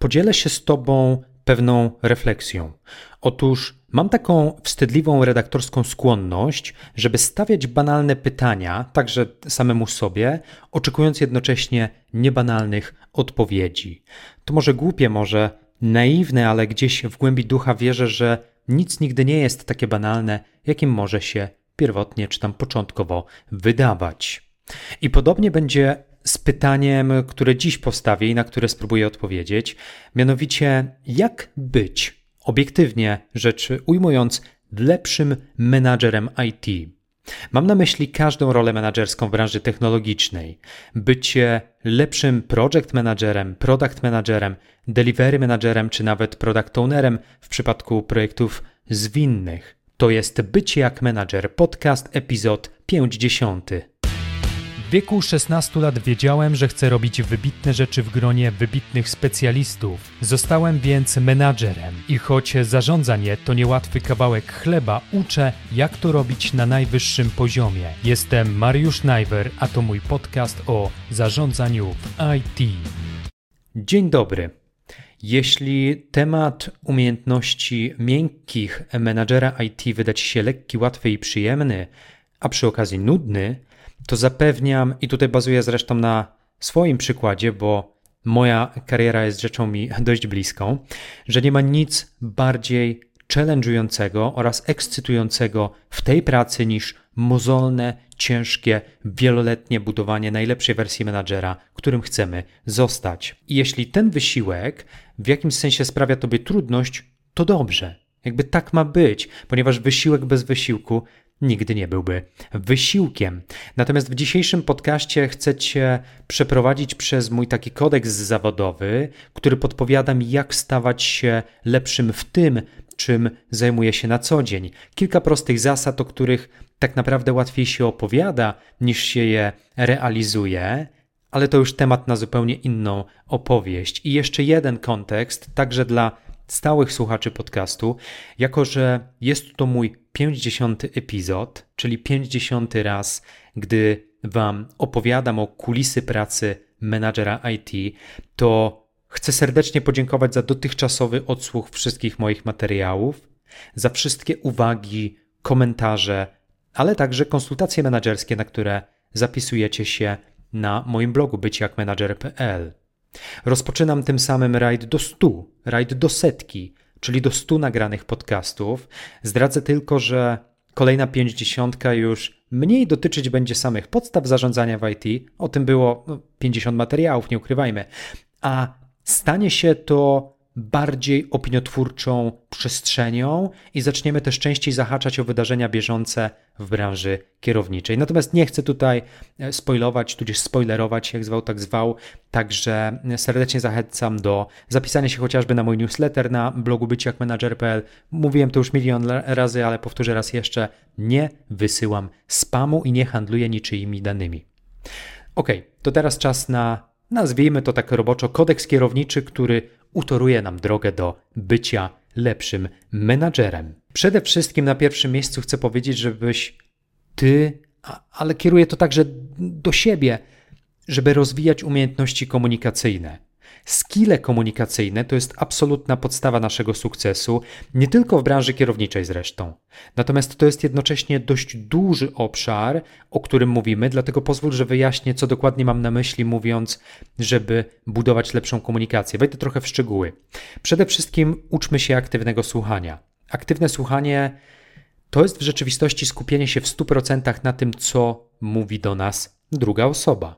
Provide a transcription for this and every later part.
podzielę się z Tobą pewną refleksją. Otóż mam taką wstydliwą redaktorską skłonność, żeby stawiać banalne pytania, także samemu sobie, oczekując jednocześnie niebanalnych odpowiedzi. To może głupie, może naiwne, ale gdzieś w głębi ducha wierzę, że nic nigdy nie jest takie banalne, jakim może się pierwotnie czy tam początkowo wydawać. I podobnie będzie z pytaniem, które dziś postawię i na które spróbuję odpowiedzieć, mianowicie jak być, obiektywnie rzeczy ujmując, lepszym menadżerem IT. Mam na myśli każdą rolę menedżerską w branży technologicznej. Bycie lepszym project managerem, product managerem, delivery managerem czy nawet product ownerem w przypadku projektów zwinnych. To jest Bycie jak menadżer, podcast, epizod 50. Wieku 16 lat wiedziałem, że chcę robić wybitne rzeczy w gronie wybitnych specjalistów. Zostałem więc menadżerem i choć zarządzanie to niełatwy kawałek chleba, uczę, jak to robić na najwyższym poziomie. Jestem Mariusz Najwer, a to mój podcast o zarządzaniu w IT. Dzień dobry. Jeśli temat umiejętności miękkich menadżera IT wyda Ci się lekki, łatwy i przyjemny, a przy okazji nudny, to zapewniam, i tutaj bazuję zresztą na swoim przykładzie, bo moja kariera jest rzeczą mi dość bliską, że nie ma nic bardziej challenge'ującego oraz ekscytującego w tej pracy niż mozolne, ciężkie, wieloletnie budowanie najlepszej wersji menadżera, którym chcemy zostać. I jeśli ten wysiłek w jakimś sensie sprawia tobie trudność, to dobrze. Jakby tak ma być, ponieważ wysiłek bez wysiłku nigdy nie byłby wysiłkiem. Natomiast w dzisiejszym podcaście chcę Cię przeprowadzić przez mój taki kodeks zawodowy, który podpowiada mi, jak stawać się lepszym w tym, czym zajmuję się na co dzień. Kilka prostych zasad, o których tak naprawdę łatwiej się opowiada, niż się je realizuje. Ale to już temat na zupełnie inną opowieść. I jeszcze jeden kontekst, także dla stałych słuchaczy podcastu, jako że jest to mój 50 epizod, czyli 50 raz, gdy Wam opowiadam o kulisy pracy menadżera IT, to chcę serdecznie podziękować za dotychczasowy odsłuch wszystkich moich materiałów, za wszystkie uwagi, komentarze, ale także konsultacje menedżerskie, na które zapisujecie się na moim blogu byciakmenadżer.pl. Rozpoczynam tym samym rajd do 100, rajd do setki, czyli do 100 nagranych podcastów. Zdradzę tylko, że kolejna pięćdziesiątka już mniej dotyczyć będzie samych podstaw zarządzania w IT. O tym było 50 no, materiałów, nie ukrywajmy. A stanie się to bardziej opiniotwórczą przestrzenią i zaczniemy też częściej zahaczać o wydarzenia bieżące w branży kierowniczej. Natomiast nie chcę tutaj e, spoilować, tudzież spoilerować, jak zwał, tak zwał, także serdecznie zachęcam do zapisania się chociażby na mój newsletter na blogu byciakmanager.pl. Mówiłem to już milion razy, ale powtórzę raz jeszcze, nie wysyłam spamu i nie handluję niczyimi danymi. Ok, to teraz czas na, nazwijmy to tak roboczo, kodeks kierowniczy, który utoruje nam drogę do bycia lepszym menadżerem. Przede wszystkim na pierwszym miejscu chcę powiedzieć, żebyś ty, ale kieruję to także do siebie, żeby rozwijać umiejętności komunikacyjne. Skille komunikacyjne to jest absolutna podstawa naszego sukcesu, nie tylko w branży kierowniczej zresztą. Natomiast to jest jednocześnie dość duży obszar, o którym mówimy, dlatego pozwól, że wyjaśnię, co dokładnie mam na myśli, mówiąc, żeby budować lepszą komunikację. Wejdę trochę w szczegóły. Przede wszystkim uczmy się aktywnego słuchania. Aktywne słuchanie to jest w rzeczywistości skupienie się w 100% na tym, co mówi do nas druga osoba.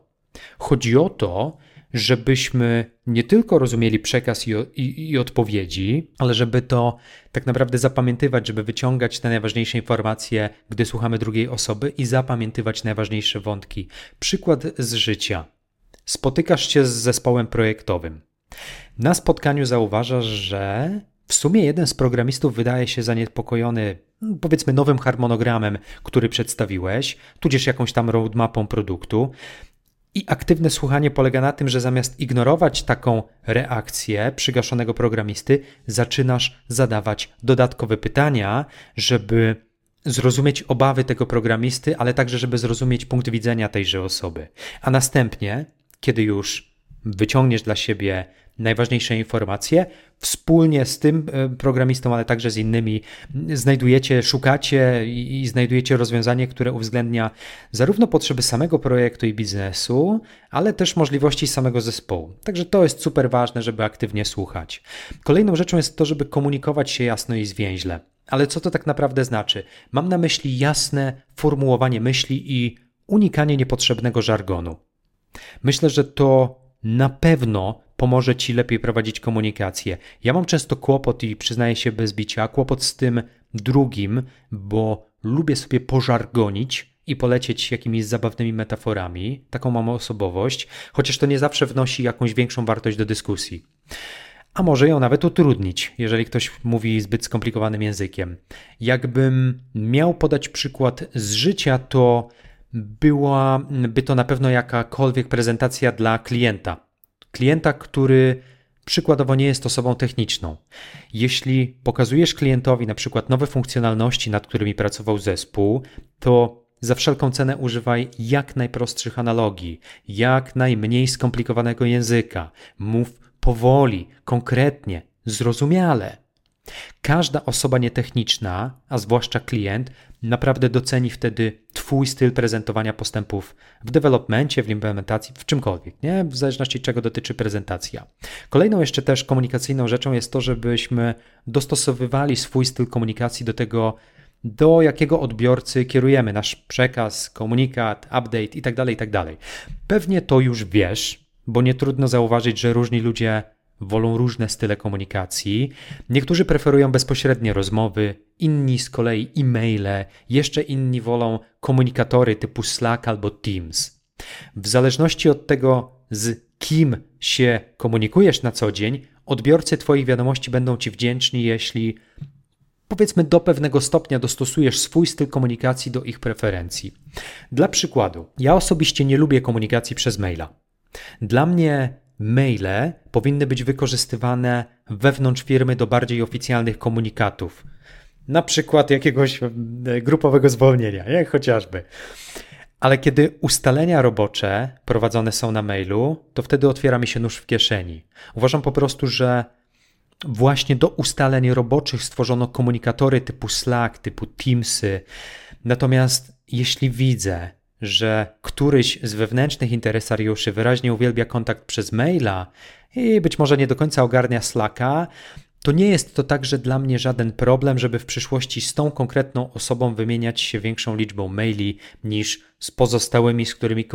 Chodzi o to, żebyśmy nie tylko rozumieli przekaz i, i, i, odpowiedzi, ale żeby to tak naprawdę zapamiętywać, żeby wyciągać te najważniejsze informacje, gdy słuchamy drugiej osoby i zapamiętywać najważniejsze wątki. Przykład z życia. Spotykasz się z zespołem projektowym. Na spotkaniu zauważasz, że w sumie jeden z programistów wydaje się zaniepokojony, powiedzmy, nowym harmonogramem, który przedstawiłeś, tudzież jakąś tam roadmapą produktu. I aktywne słuchanie polega na tym, że zamiast ignorować taką reakcję przygaszonego programisty, zaczynasz zadawać dodatkowe pytania, żeby zrozumieć obawy tego programisty, ale także, żeby zrozumieć punkt widzenia tejże osoby. A następnie, kiedy już wyciągniesz dla siebie najważniejsze informacje. Wspólnie z tym e, programistą, ale także z innymi, znajdujecie, szukacie i, znajdujecie rozwiązanie, które uwzględnia zarówno potrzeby samego projektu i biznesu, ale też możliwości samego zespołu. Także to jest super ważne, żeby aktywnie słuchać. Kolejną rzeczą jest to, żeby komunikować się jasno i zwięźle. Ale co to tak naprawdę znaczy? Mam na myśli jasne formułowanie myśli i unikanie niepotrzebnego żargonu. Myślę, że to na pewno pomoże ci lepiej prowadzić komunikację. Ja mam często kłopot i przyznaję się bez bicia, kłopot z tym drugim, bo lubię sobie pożargonić i polecieć jakimiś zabawnymi metaforami. Taką mam osobowość, chociaż to nie zawsze wnosi jakąś większą wartość do dyskusji. A może ją nawet utrudnić, jeżeli ktoś mówi zbyt skomplikowanym językiem. Jakbym miał podać przykład z życia, to byłaby to na pewno jakakolwiek prezentacja dla klienta. Klienta, który przykładowo nie jest osobą techniczną. Jeśli pokazujesz klientowi na przykład nowe funkcjonalności, nad którymi pracował zespół, to za wszelką cenę używaj jak najprostszych analogii, jak najmniej skomplikowanego języka. Mów powoli, konkretnie, zrozumiale. Każda osoba nietechniczna, a zwłaszcza klient, naprawdę doceni wtedy Twój styl prezentowania postępów w developmencie, w implementacji, w czymkolwiek, nie? w zależności czego dotyczy prezentacja. Kolejną jeszcze też komunikacyjną rzeczą jest to, żebyśmy dostosowywali swój styl komunikacji do tego, do jakiego odbiorcy kierujemy nasz przekaz, komunikat, update itd., tak itd. Tak Pewnie to już wiesz, bo nie trudno zauważyć, że różni ludzie wolą różne style komunikacji. Niektórzy preferują bezpośrednie rozmowy, inni z kolei e-maile, jeszcze inni wolą komunikatory typu Slack albo Teams. W zależności od tego, z kim się komunikujesz na co dzień, odbiorcy Twoich wiadomości będą Ci wdzięczni, jeśli powiedzmy do pewnego stopnia dostosujesz swój styl komunikacji do ich preferencji. Dla przykładu, ja osobiście nie lubię komunikacji przez maila. Dla mnie maile powinny być wykorzystywane wewnątrz firmy do bardziej oficjalnych komunikatów. Na przykład jakiegoś e, grupowego zwolnienia, jak chociażby. Ale kiedy ustalenia robocze prowadzone są na mailu, to wtedy otwiera mi się nóż w kieszeni. Uważam po prostu, że właśnie do ustaleń roboczych stworzono komunikatory typu Slack, typu Teamsy. Natomiast jeśli widzę, że któryś z wewnętrznych interesariuszy wyraźnie uwielbia kontakt przez maila i być może nie do końca ogarnia Slacka, to nie jest to także dla mnie żaden problem, żeby w przyszłości z tą konkretną osobą wymieniać się większą liczbą maili niż z pozostałymi, z którymi,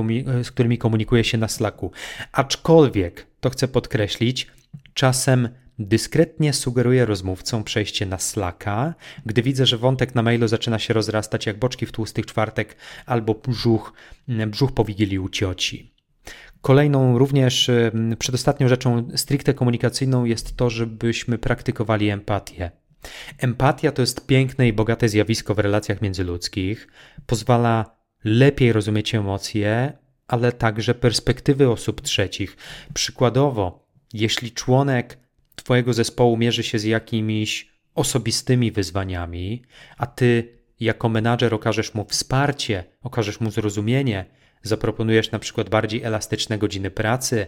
z którymi komunikuję się na Slacku. Aczkolwiek, to chcę podkreślić, czasem Dyskretnie sugeruję rozmówcom przejście na Slacka, gdy widzę, że wątek na mailu zaczyna się rozrastać jak boczki w tłustych czwartek albo brzuch, brzuch po wigilii u cioci. Kolejną, również przedostatnią rzeczą stricte komunikacyjną jest to, żebyśmy praktykowali empatię. Empatia to jest piękne i bogate zjawisko w relacjach międzyludzkich. Pozwala lepiej rozumieć emocje, ale także perspektywy osób trzecich. Przykładowo, jeśli członek Twojego zespołu mierzy się z jakimiś osobistymi wyzwaniami, a Ty jako menadżer okażesz mu wsparcie, okażesz mu zrozumienie, zaproponujesz na przykład bardziej elastyczne godziny pracy,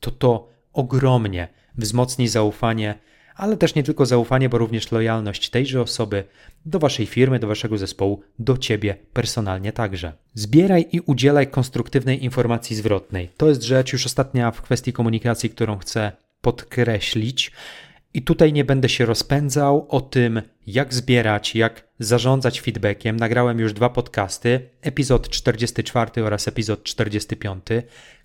to to ogromnie wzmocni zaufanie, ale też nie tylko zaufanie, bo również lojalność tejże osoby do waszej firmy, do waszego zespołu, do ciebie personalnie także. Zbieraj i udzielaj konstruktywnej informacji zwrotnej. To jest rzecz już ostatnia w kwestii komunikacji, którą chcę podkreślić. I tutaj nie będę się rozpędzał o tym, jak zbierać, jak zarządzać feedbackiem. Nagrałem już dwa podcasty, epizod 44 oraz epizod 45.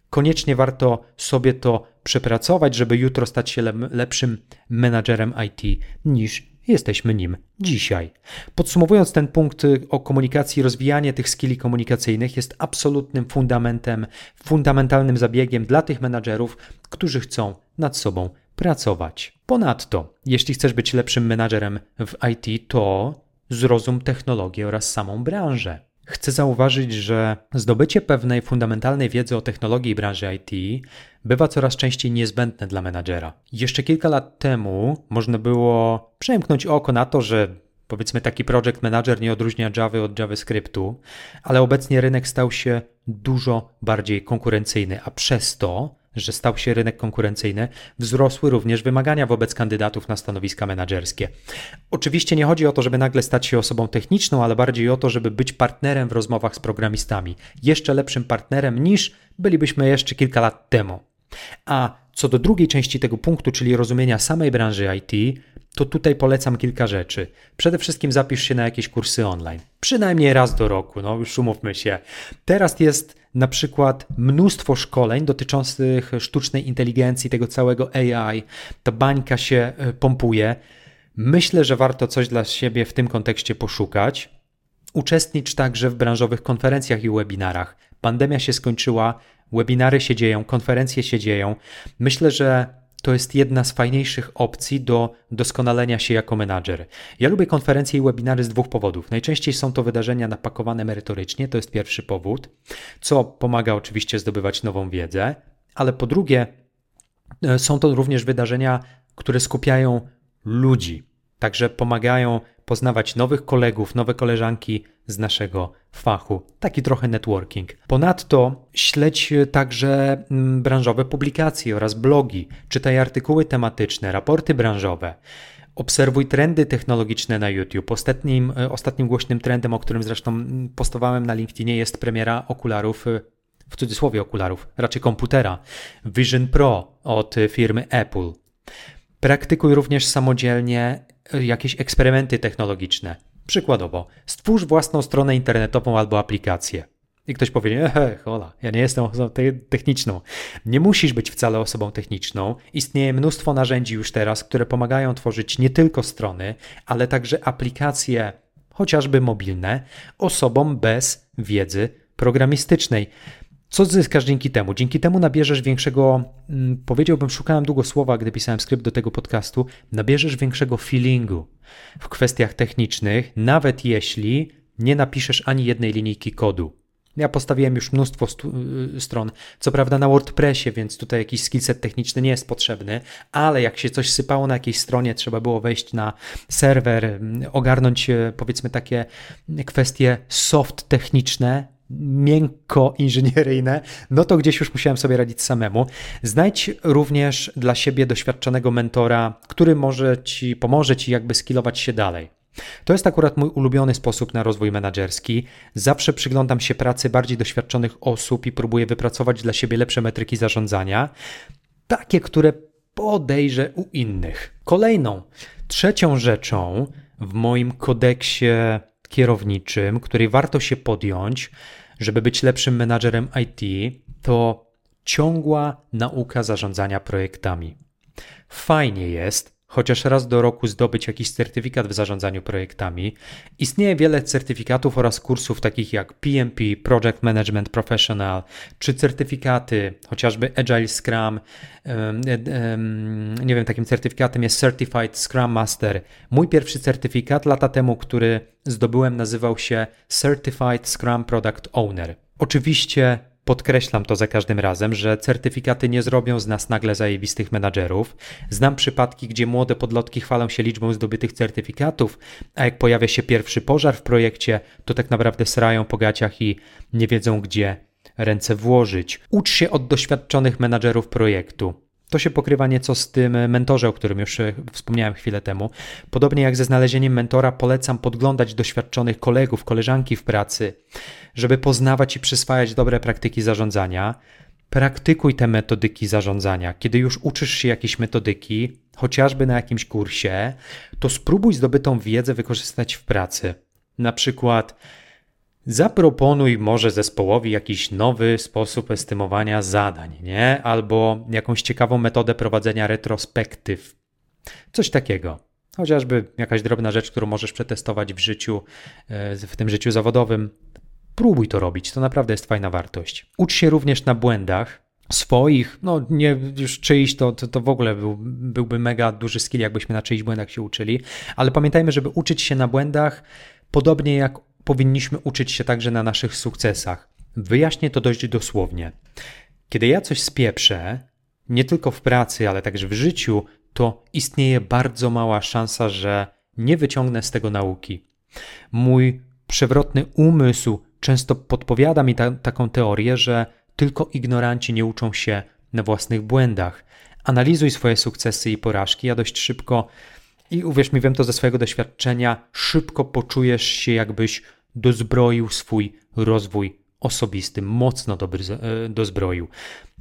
Koniecznie warto sobie to przepracować, żeby jutro stać się lepszym menadżerem IT niż jesteśmy nim dzisiaj. Podsumowując ten punkt y, o komunikacji, rozwijanie tych skilli komunikacyjnych jest absolutnym fundamentem, fundamentalnym zabiegiem dla tych menadżerów, którzy chcą nad sobą pracować. Ponadto, jeśli chcesz być lepszym menadżerem w IT, to zrozum technologię oraz samą branżę. Chcę zauważyć, że zdobycie pewnej fundamentalnej wiedzy o technologii i branży IT bywa coraz częściej niezbędne dla menadżera. Jeszcze kilka lat temu można było przemknąć oko na to, że powiedzmy taki project manager nie odróżnia Java od JavaScriptu, ale obecnie rynek stał się dużo bardziej konkurencyjny, a przez to że stał się rynek konkurencyjny, wzrosły również wymagania wobec kandydatów na stanowiska menedżerskie. Oczywiście nie chodzi o to, żeby nagle stać się osobą techniczną, ale bardziej o to, żeby być partnerem w rozmowach z programistami. Jeszcze lepszym partnerem niż bylibyśmy jeszcze kilka lat temu. A co do drugiej części tego punktu, czyli rozumienia samej branży IT, to tutaj polecam kilka rzeczy. Przede wszystkim zapisz się na jakieś kursy online. Przynajmniej raz do roku, no już umówmy się. Teraz jest na przykład mnóstwo szkoleń dotyczących sztucznej inteligencji, tego całego AI. Ta bańka się e, pompuje. Myślę, że warto coś dla siebie w tym kontekście poszukać. Uczestnicz także w branżowych konferencjach i webinarach. Pandemia się skończyła, webinary się dzieją, konferencje się dzieją. Myślę, że to jest jedna z fajniejszych opcji do doskonalenia się jako menadżer. Ja lubię konferencje i webinary z dwóch powodów. Najczęściej są to wydarzenia napakowane merytorycznie, to jest pierwszy powód, co pomaga oczywiście zdobywać nową wiedzę, ale po drugie, e, są to również wydarzenia, które skupiają ludzi, także pomagają poznawać nowych kolegów, nowe koleżanki z naszego fachu. Taki trochę networking. Ponadto śledź także mm, branżowe publikacje oraz blogi, czytaj artykuły tematyczne, raporty branżowe. Obserwuj trendy technologiczne na YouTube. Ostatnim, e, ostatnim głośnym trendem, o którym zresztą mm, postowałem na LinkedInie, jest premiera okularów, e, w cudzysłowie okularów, raczej komputera Vision Pro od firmy Apple. Praktykuj również samodzielnie jakieś eksperymenty technologiczne. Przykładowo, stwórz własną stronę internetową albo aplikację. I ktoś powie, ehe, hola, ja nie jestem osobą techniczną. Nie musisz być wcale osobą techniczną. Istnieje mnóstwo narzędzi już teraz, które pomagają tworzyć nie tylko strony, ale także aplikacje, chociażby mobilne, osobom bez wiedzy programistycznej. Co zyskasz dzięki temu? Dzięki temu nabierzesz większego, mm, powiedziałbym, szukałem długo słowa, gdy pisałem skrypt do tego podcastu, nabierzesz większego feelingu w kwestiach technicznych, nawet jeśli nie napiszesz ani jednej linijki kodu. Ja postawiłem już mnóstwo y, stron, co prawda na WordPressie, więc tutaj jakiś skillset techniczny nie jest potrzebny, ale jak się coś sypało na jakiejś stronie, trzeba było wejść na serwer, mm, ogarnąć y, powiedzmy takie kwestie soft techniczne, miękko inżynieryjne, no to gdzieś już musiałem sobie radzić samemu. Znajdź również dla siebie doświadczonego mentora, który może ci pomoże ci jakby skillować się dalej. To jest akurat mój ulubiony sposób na rozwój menedżerski. Zawsze przyglądam się pracy bardziej doświadczonych osób i próbuję wypracować dla siebie lepsze metryki zarządzania, takie, które podejrzę u innych. Kolejną, trzecią rzeczą w moim kodeksie kierowniczym, której warto się podjąć, żeby być lepszym menadżerem IT, to ciągła nauka zarządzania projektami. Fajnie jest, chociaż raz do roku zdobyć jakiś certyfikat w zarządzaniu projektami. Istnieje wiele certyfikatów oraz kursów takich jak PMP, Project Management Professional, czy certyfikaty, chociażby Agile Scrum. Nie wiem, takim certyfikatem jest Certified Scrum Master. Mój pierwszy certyfikat lata temu, który zdobyłem, nazywał się Certified Scrum Product Owner. Oczywiście Podkreślam to za każdym razem, że certyfikaty nie zrobią z nas nagle zajebistych menadżerów. Znam przypadki, gdzie młode podlotki chwalą się liczbą zdobytych certyfikatów, a jak pojawia się pierwszy pożar w projekcie, to tak naprawdę srają po gaciach i nie wiedzą gdzie ręce włożyć. Ucz się od doświadczonych menadżerów projektu. To się pokrywa nieco z tym mentorze, o którym już e, wspomniałem chwilę temu. Podobnie jak ze znalezieniem mentora, polecam podglądać doświadczonych kolegów, koleżanki w pracy, żeby poznawać i przyswajać dobre praktyki zarządzania. Praktykuj te metodyki zarządzania. Kiedy już uczysz się jakiejś metodyki, chociażby na jakimś kursie, to spróbuj zdobytą wiedzę wykorzystać w pracy. Na przykład Zaproponuj może zespołowi jakiś nowy sposób estymowania zadań, nie? Albo jakąś ciekawą metodę prowadzenia retrospektyw. Coś takiego. Chociażby jakaś drobna rzecz, którą możesz przetestować w życiu, e, w tym życiu zawodowym. Próbuj to robić, to naprawdę jest fajna wartość. Ucz się również na błędach swoich, no nie już czyiś, to, to, to w ogóle był, byłby mega duży skill, jakbyśmy na czyichś błędach się uczyli, ale pamiętajmy, żeby uczyć się na błędach, podobnie jak powinniśmy uczyć się także na naszych sukcesach. Wyjaśnię to dość dosłownie. Kiedy ja coś spieprzę, nie tylko w pracy, ale także w życiu, to istnieje bardzo mała szansa, że nie wyciągnę z tego nauki. Mój przewrotny umysł często podpowiada mi ta, taką teorię, że tylko ignoranci nie uczą się na własnych błędach. Analizuj swoje sukcesy i porażki, a dość szybko, i uwierz mi, wiem to ze swojego doświadczenia, szybko poczujesz się, jakbyś dozbroił swój rozwój osobisty, mocno dobry, e, dozbroił.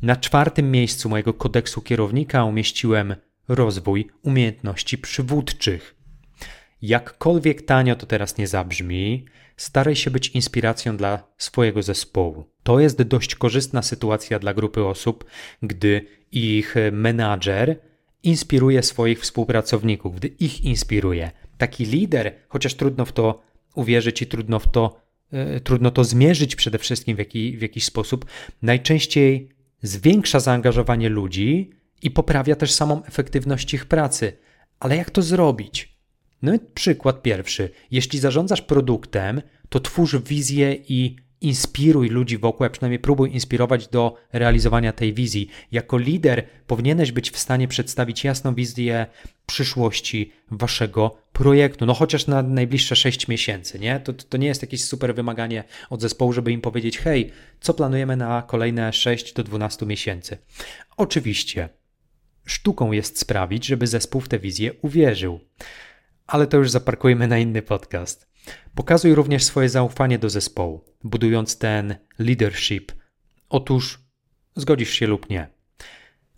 Na czwartym miejscu mojego kodeksu kierownika umieściłem rozwój umiejętności przywódczych. Jakkolwiek tanio to teraz nie zabrzmi, staraj się być inspiracją dla swojego zespołu. To jest dość korzystna sytuacja dla grupy osób, gdy ich menadżer inspiruje swoich współpracowników, gdy ich inspiruje. Taki lider, chociaż trudno w to uwierzyć i trudno w to, yy, trudno to zmierzyć przede wszystkim w, jaki, w jakiś sposób, najczęściej zwiększa zaangażowanie ludzi i poprawia też samą efektywność ich pracy. Ale jak to zrobić? No i przykład pierwszy. Jeśli zarządzasz produktem, to twórz wizję i inspiruj ludzi wokół, a przynajmniej próbuj inspirować do realizowania tej wizji. Jako lider powinieneś być w stanie przedstawić jasną wizję przyszłości waszego projektu, no chociaż na najbliższe 6 miesięcy, nie? To, to nie jest jakieś super wymaganie od zespołu, żeby im powiedzieć, hej, co planujemy na kolejne 6 do 12 miesięcy. Oczywiście, sztuką jest sprawić, żeby zespół w tę wizję uwierzył. Ale to już zaparkujemy na inny podcast. Pokazuj również swoje zaufanie do zespołu, budując ten leadership. Otóż zgodzisz się lub nie.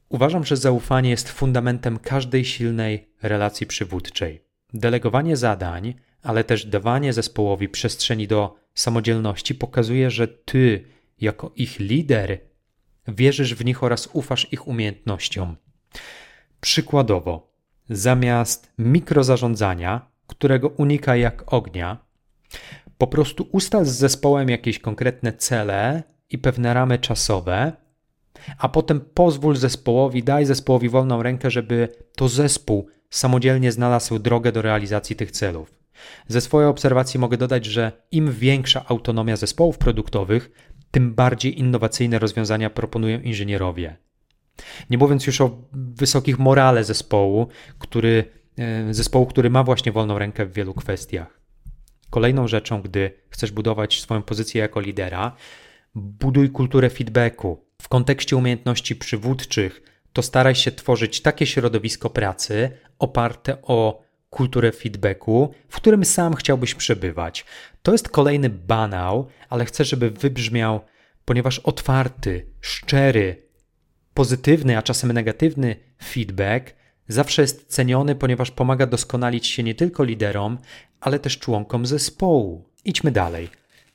Uważam, że zaufanie jest fundamentem każdej silnej relacji przywódczej. Delegowanie zadań, ale też dawanie zespołowi przestrzeni do samodzielności pokazuje, że ty, jako ich lider, wierzysz w nich oraz ufasz ich umiejętnościom. Przykładowo, zamiast mikrozarządzania, którego unika jak ognia, po prostu ustal z zespołem jakieś konkretne cele i pewne ramy czasowe, a potem pozwól zespołowi, daj zespołowi wolną rękę, żeby to zespół samodzielnie znalazł drogę do realizacji tych celów. Ze swojej obserwacji mogę dodać, że im większa autonomia zespołów produktowych, tym bardziej innowacyjne rozwiązania proponują inżynierowie. Nie mówiąc już o wysokich morale zespołu, który, zespołu, który ma właśnie wolną rękę w wielu kwestiach. Kolejną rzeczą, gdy chcesz budować swoją pozycję jako lidera, buduj kulturę feedbacku. W kontekście umiejętności przywódczych, to staraj się tworzyć takie środowisko pracy oparte o kulturę feedbacku, w którym sam chciałbyś przebywać. To jest kolejny banał, ale chcę, żeby wybrzmiał, ponieważ otwarty, szczery, pozytywny, a czasem negatywny feedback zawsze jest ceniony, ponieważ pomaga doskonalić się nie tylko liderom, ale też członkom zespołu. Idźmy dalej.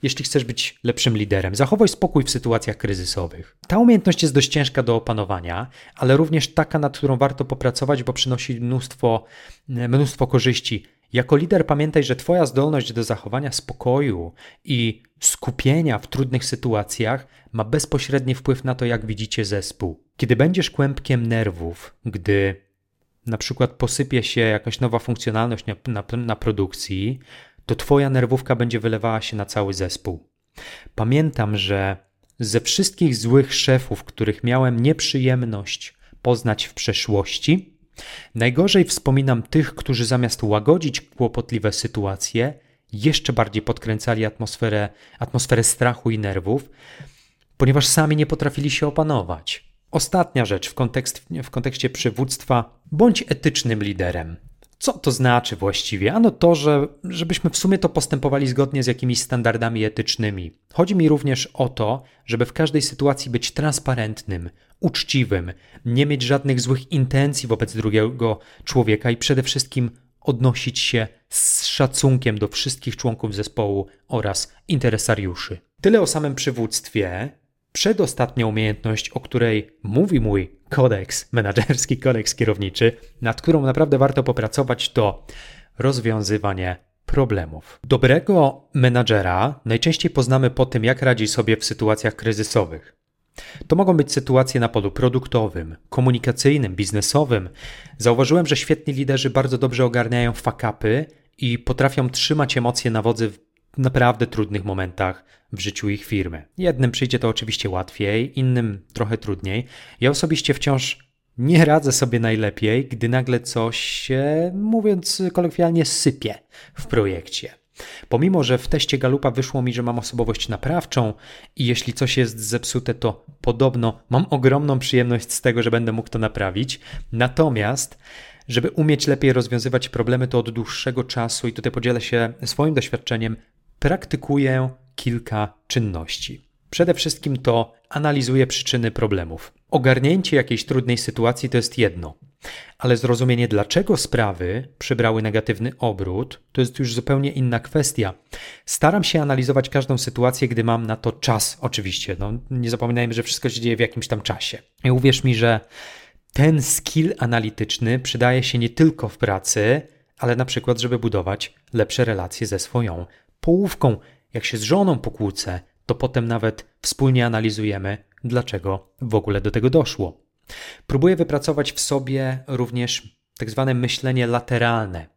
Jeśli chcesz być lepszym liderem, zachowaj spokój w sytuacjach kryzysowych. Ta umiejętność jest dość ciężka do opanowania, ale również taka, nad którą warto popracować, bo przynosi mnóstwo, mnóstwo korzyści. Jako lider pamiętaj, że Twoja zdolność do zachowania spokoju i skupienia w trudnych sytuacjach ma bezpośredni wpływ na to, jak widzicie zespół. Kiedy będziesz kłębkiem nerwów, gdy na przykład posypie się jakaś nowa funkcjonalność na, na, na produkcji, to Twoja nerwówka będzie wylewała się na cały zespół. Pamiętam, że ze wszystkich złych szefów, których miałem nieprzyjemność poznać w przeszłości, najgorzej wspominam tych, którzy zamiast łagodzić kłopotliwe sytuacje, jeszcze bardziej podkręcali atmosferę, atmosferę strachu i nerwów, ponieważ sami nie potrafili się opanować. Ostatnia rzecz w, kontekst, w kontekście przywództwa: bądź etycznym liderem. Co to znaczy właściwie? Ano to, że żebyśmy w sumie to postępowali zgodnie z jakimiś standardami etycznymi. Chodzi mi również o to, żeby w każdej sytuacji być transparentnym, uczciwym, nie mieć żadnych złych intencji wobec drugiego człowieka i przede wszystkim odnosić się z szacunkiem do wszystkich członków zespołu oraz interesariuszy. Tyle o samym przywództwie. Przedostatnia umiejętność, o której mówi mój kodeks, menedżerski kodeks kierowniczy, nad którą naprawdę warto popracować, to rozwiązywanie problemów. Dobrego menadżera najczęściej poznamy po tym, jak radzi sobie w sytuacjach kryzysowych. To mogą być sytuacje na polu produktowym, komunikacyjnym, biznesowym. Zauważyłem, że świetni liderzy bardzo dobrze ogarniają fakapy i potrafią trzymać emocje na wodzy naprawdę trudnych momentach w życiu ich firmy. Jednym przyjdzie to oczywiście łatwiej, innym trochę trudniej. Ja osobiście wciąż nie radzę sobie najlepiej, gdy nagle coś mówiąc kolokwialnie, sypie w projekcie. Pomimo, że w teście Galupa wyszło mi, że mam osobowość naprawczą i jeśli coś jest zepsute, to podobno mam ogromną przyjemność z tego, że będę mógł to naprawić. Natomiast żeby umieć lepiej rozwiązywać problemy, to od dłuższego czasu, i tutaj podzielę się swoim doświadczeniem, praktykuję kilka czynności. Przede wszystkim to analizuję przyczyny problemów. Ogarnięcie jakiejś trudnej sytuacji to jest jedno, ale zrozumienie, dlaczego sprawy przybrały negatywny obrót, to jest już zupełnie inna kwestia. Staram się analizować każdą sytuację, gdy mam na to czas, oczywiście. No, nie zapominajmy, że wszystko się dzieje w jakimś tam czasie. I uwierz mi, że ten skill analityczny przydaje się nie tylko w pracy, ale na przykład, żeby budować lepsze relacje ze swoją połówką. Jak się z żoną pokłócę, to potem nawet wspólnie analizujemy, dlaczego w ogóle do tego doszło. Próbuję wypracować w sobie również tak zwane myślenie lateralne.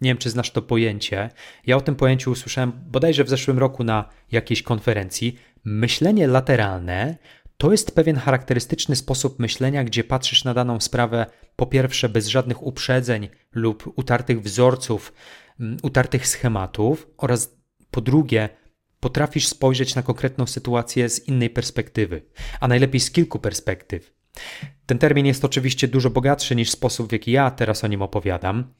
Nie wiem, czy znasz to pojęcie. Ja o tym pojęciu usłyszałem bodajże w zeszłym roku na jakiejś konferencji. Myślenie lateralne to jest pewien charakterystyczny sposób myślenia, gdzie patrzysz na daną sprawę po pierwsze bez żadnych uprzedzeń lub utartych wzorców, utartych schematów, oraz po drugie potrafisz spojrzeć na konkretną sytuację z innej perspektywy, a najlepiej z kilku perspektyw. Ten termin jest oczywiście dużo bogatszy niż sposób, w jaki ja teraz o nim opowiadam.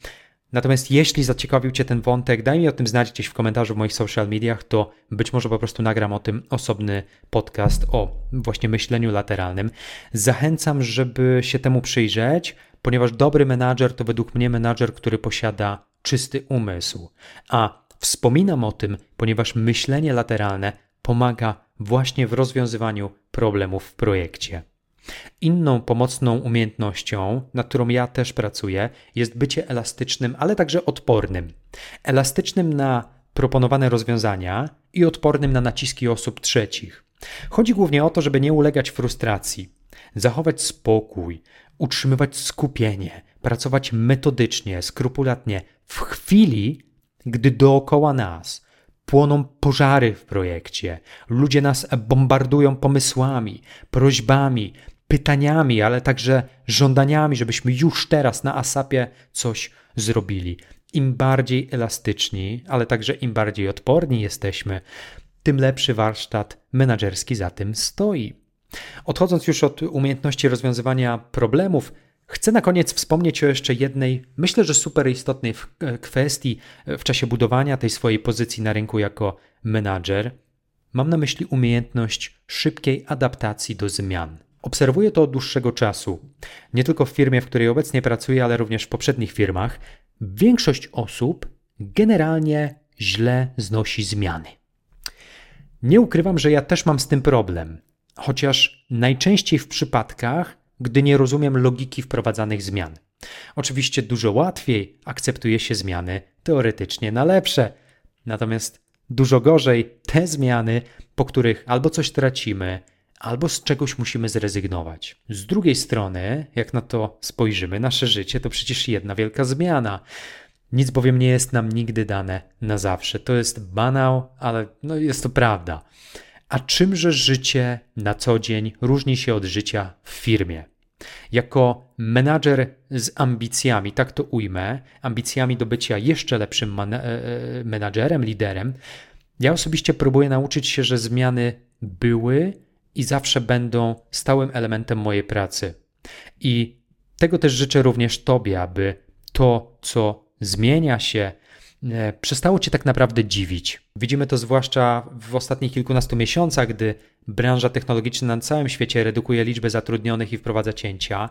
Natomiast jeśli zaciekawił Cię ten wątek, daj mi o tym znać gdzieś w komentarzu w moich social mediach, to być może po prostu nagram o tym osobny podcast o właśnie myśleniu lateralnym. Zachęcam, żeby się temu przyjrzeć, ponieważ dobry menadżer to według mnie menadżer, który posiada czysty umysł. A wspominam o tym, ponieważ myślenie lateralne pomaga właśnie w rozwiązywaniu problemów w projekcie. Inną pomocną umiejętnością, nad którą ja też pracuję, jest bycie elastycznym, ale także odpornym. Elastycznym na proponowane rozwiązania i odpornym na naciski osób trzecich. Chodzi głównie o to, żeby nie ulegać frustracji, zachować spokój, utrzymywać skupienie, pracować metodycznie, skrupulatnie w chwili, gdy dookoła nas płoną pożary w projekcie, ludzie nas bombardują pomysłami, prośbami, pytaniami, ale także żądaniami, żebyśmy już teraz na ASAPie coś zrobili. Im bardziej elastyczni, ale także im bardziej odporni jesteśmy, tym lepszy warsztat menedżerski za tym stoi. Odchodząc już od umiejętności rozwiązywania problemów, chcę na koniec wspomnieć o jeszcze jednej, myślę, że super istotnej e, kwestii e, w czasie budowania tej swojej pozycji na rynku jako menadżer. Mam na myśli umiejętność szybkiej adaptacji do zmian. Obserwuję to od dłuższego czasu. Nie tylko w firmie, w której obecnie pracuję, ale również w poprzednich firmach. Większość osób generalnie źle znosi zmiany. Nie ukrywam, że ja też mam z tym problem, chociaż najczęściej w przypadkach, gdy nie rozumiem logiki wprowadzanych zmian. Oczywiście dużo łatwiej akceptuje się zmiany teoretycznie na lepsze, natomiast dużo gorzej te zmiany, po których albo coś tracimy, albo z czegoś musimy zrezygnować. Z drugiej strony, jak na to spojrzymy, nasze życie to przecież jedna wielka zmiana. Nic bowiem nie jest nam nigdy dane na zawsze. To jest banał, ale no jest to prawda. A czymże życie na co dzień różni się od życia w firmie? Jako menadżer z ambicjami, tak to ujmę, ambicjami do bycia jeszcze lepszym e, e, menadżerem, liderem, ja osobiście próbuję nauczyć się, że zmiany były i zawsze będą stałym elementem mojej pracy. I tego też życzę również Tobie, aby to, co zmienia się, przestało Cię tak naprawdę dziwić. Widzimy to zwłaszcza w ostatnich kilkunastu miesiącach, gdy branża technologiczna na całym świecie redukuje liczbę zatrudnionych i wprowadza cięcia.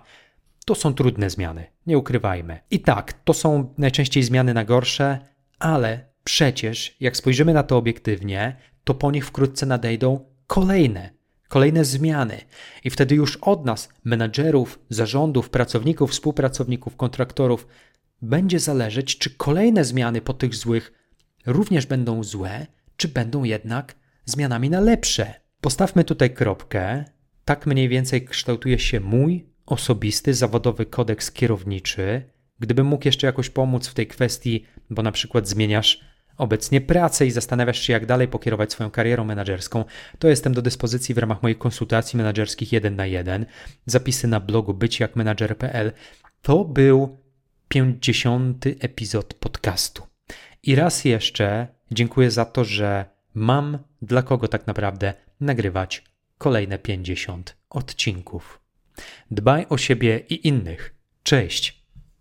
To są trudne zmiany, nie ukrywajmy. I tak, to są najczęściej zmiany na gorsze, ale przecież, jak spojrzymy na to obiektywnie, to po nich wkrótce nadejdą kolejne, kolejne zmiany. I wtedy już od nas, menadżerów, zarządów, pracowników, współpracowników, kontraktorów, będzie zależeć, czy kolejne zmiany po tych złych również będą złe, czy będą jednak zmianami na lepsze. Postawmy tutaj kropkę. Tak mniej więcej kształtuje się mój osobisty, zawodowy kodeks kierowniczy. Gdybym mógł jeszcze jakoś pomóc w tej kwestii, bo na przykład zmieniasz obecnie pracę i zastanawiasz się, jak dalej pokierować swoją karierą menedżerską, to jestem do dyspozycji w ramach moich konsultacji menedżerskich 1 na 1. Zapisy na blogu byciakmenadżer.pl. To był 50. epizod podcastu. I raz jeszcze dziękuję za to, że mam dla kogo tak naprawdę nagrywać kolejne 50 odcinków. Dbaj o siebie i innych. Cześć!